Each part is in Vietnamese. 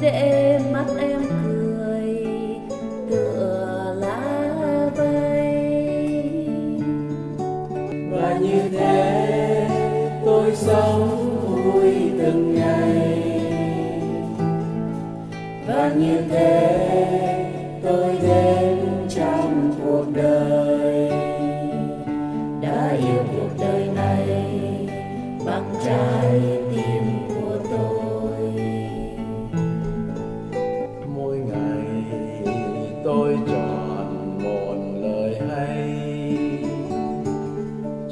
để mắt em cười, tựa lá bay. Và như thế tôi sống vui từng ngày. Và như thế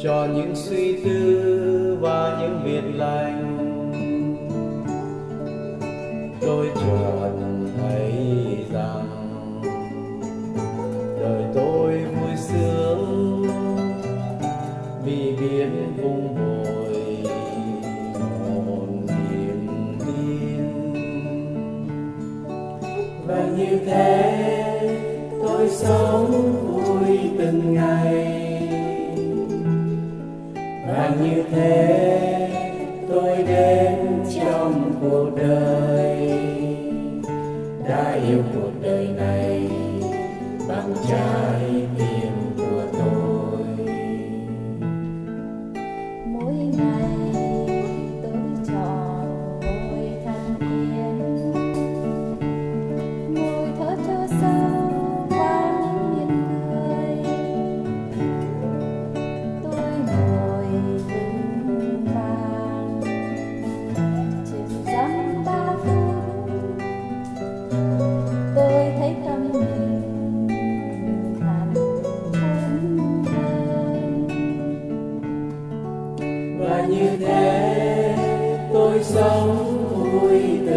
cho những suy tư và những việc lành. Tôi chợt thấy rằng đời tôi vui sướng vì biết vùng bồi một niềm tin. Và như thế, tôi sống vui từng ngày là như thế tôi đến trong cuộc đời. Đã yêu cuộc đời.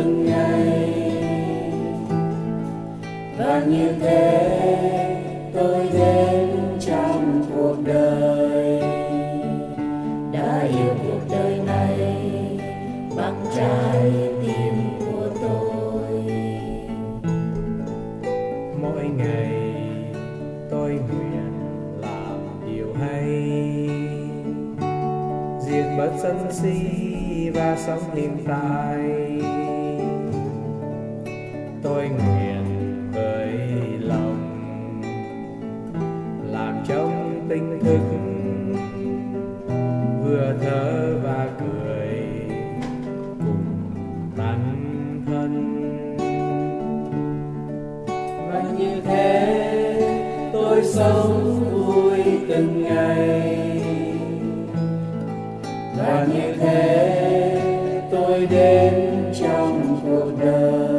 Từng ngày. Và như thế tôi đến trong cuộc đời. Đã yêu cuộc đời này bằng trái tim của tôi. Mỗi ngày tôi nguyện làm điều hay. Diệt bớt sân si và sống hiện tại tôi nguyện với lòng. Làm trong tinh thức, vừa thở và cười, cùng tăng thân. Và như thế tôi sống vui từng ngày. Và như thế tôi đến trong cuộc đời.